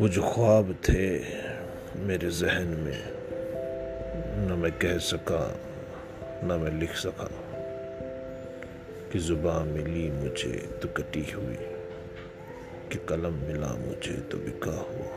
وہ جو خواب تھے میرے ذہن میں، نہ میں کہہ سکا، نہ میں لکھ سکا کہ زباں ملی مجھے تو کٹی ہوئی، کہ قلم ملا مجھے تو بکا ہوا۔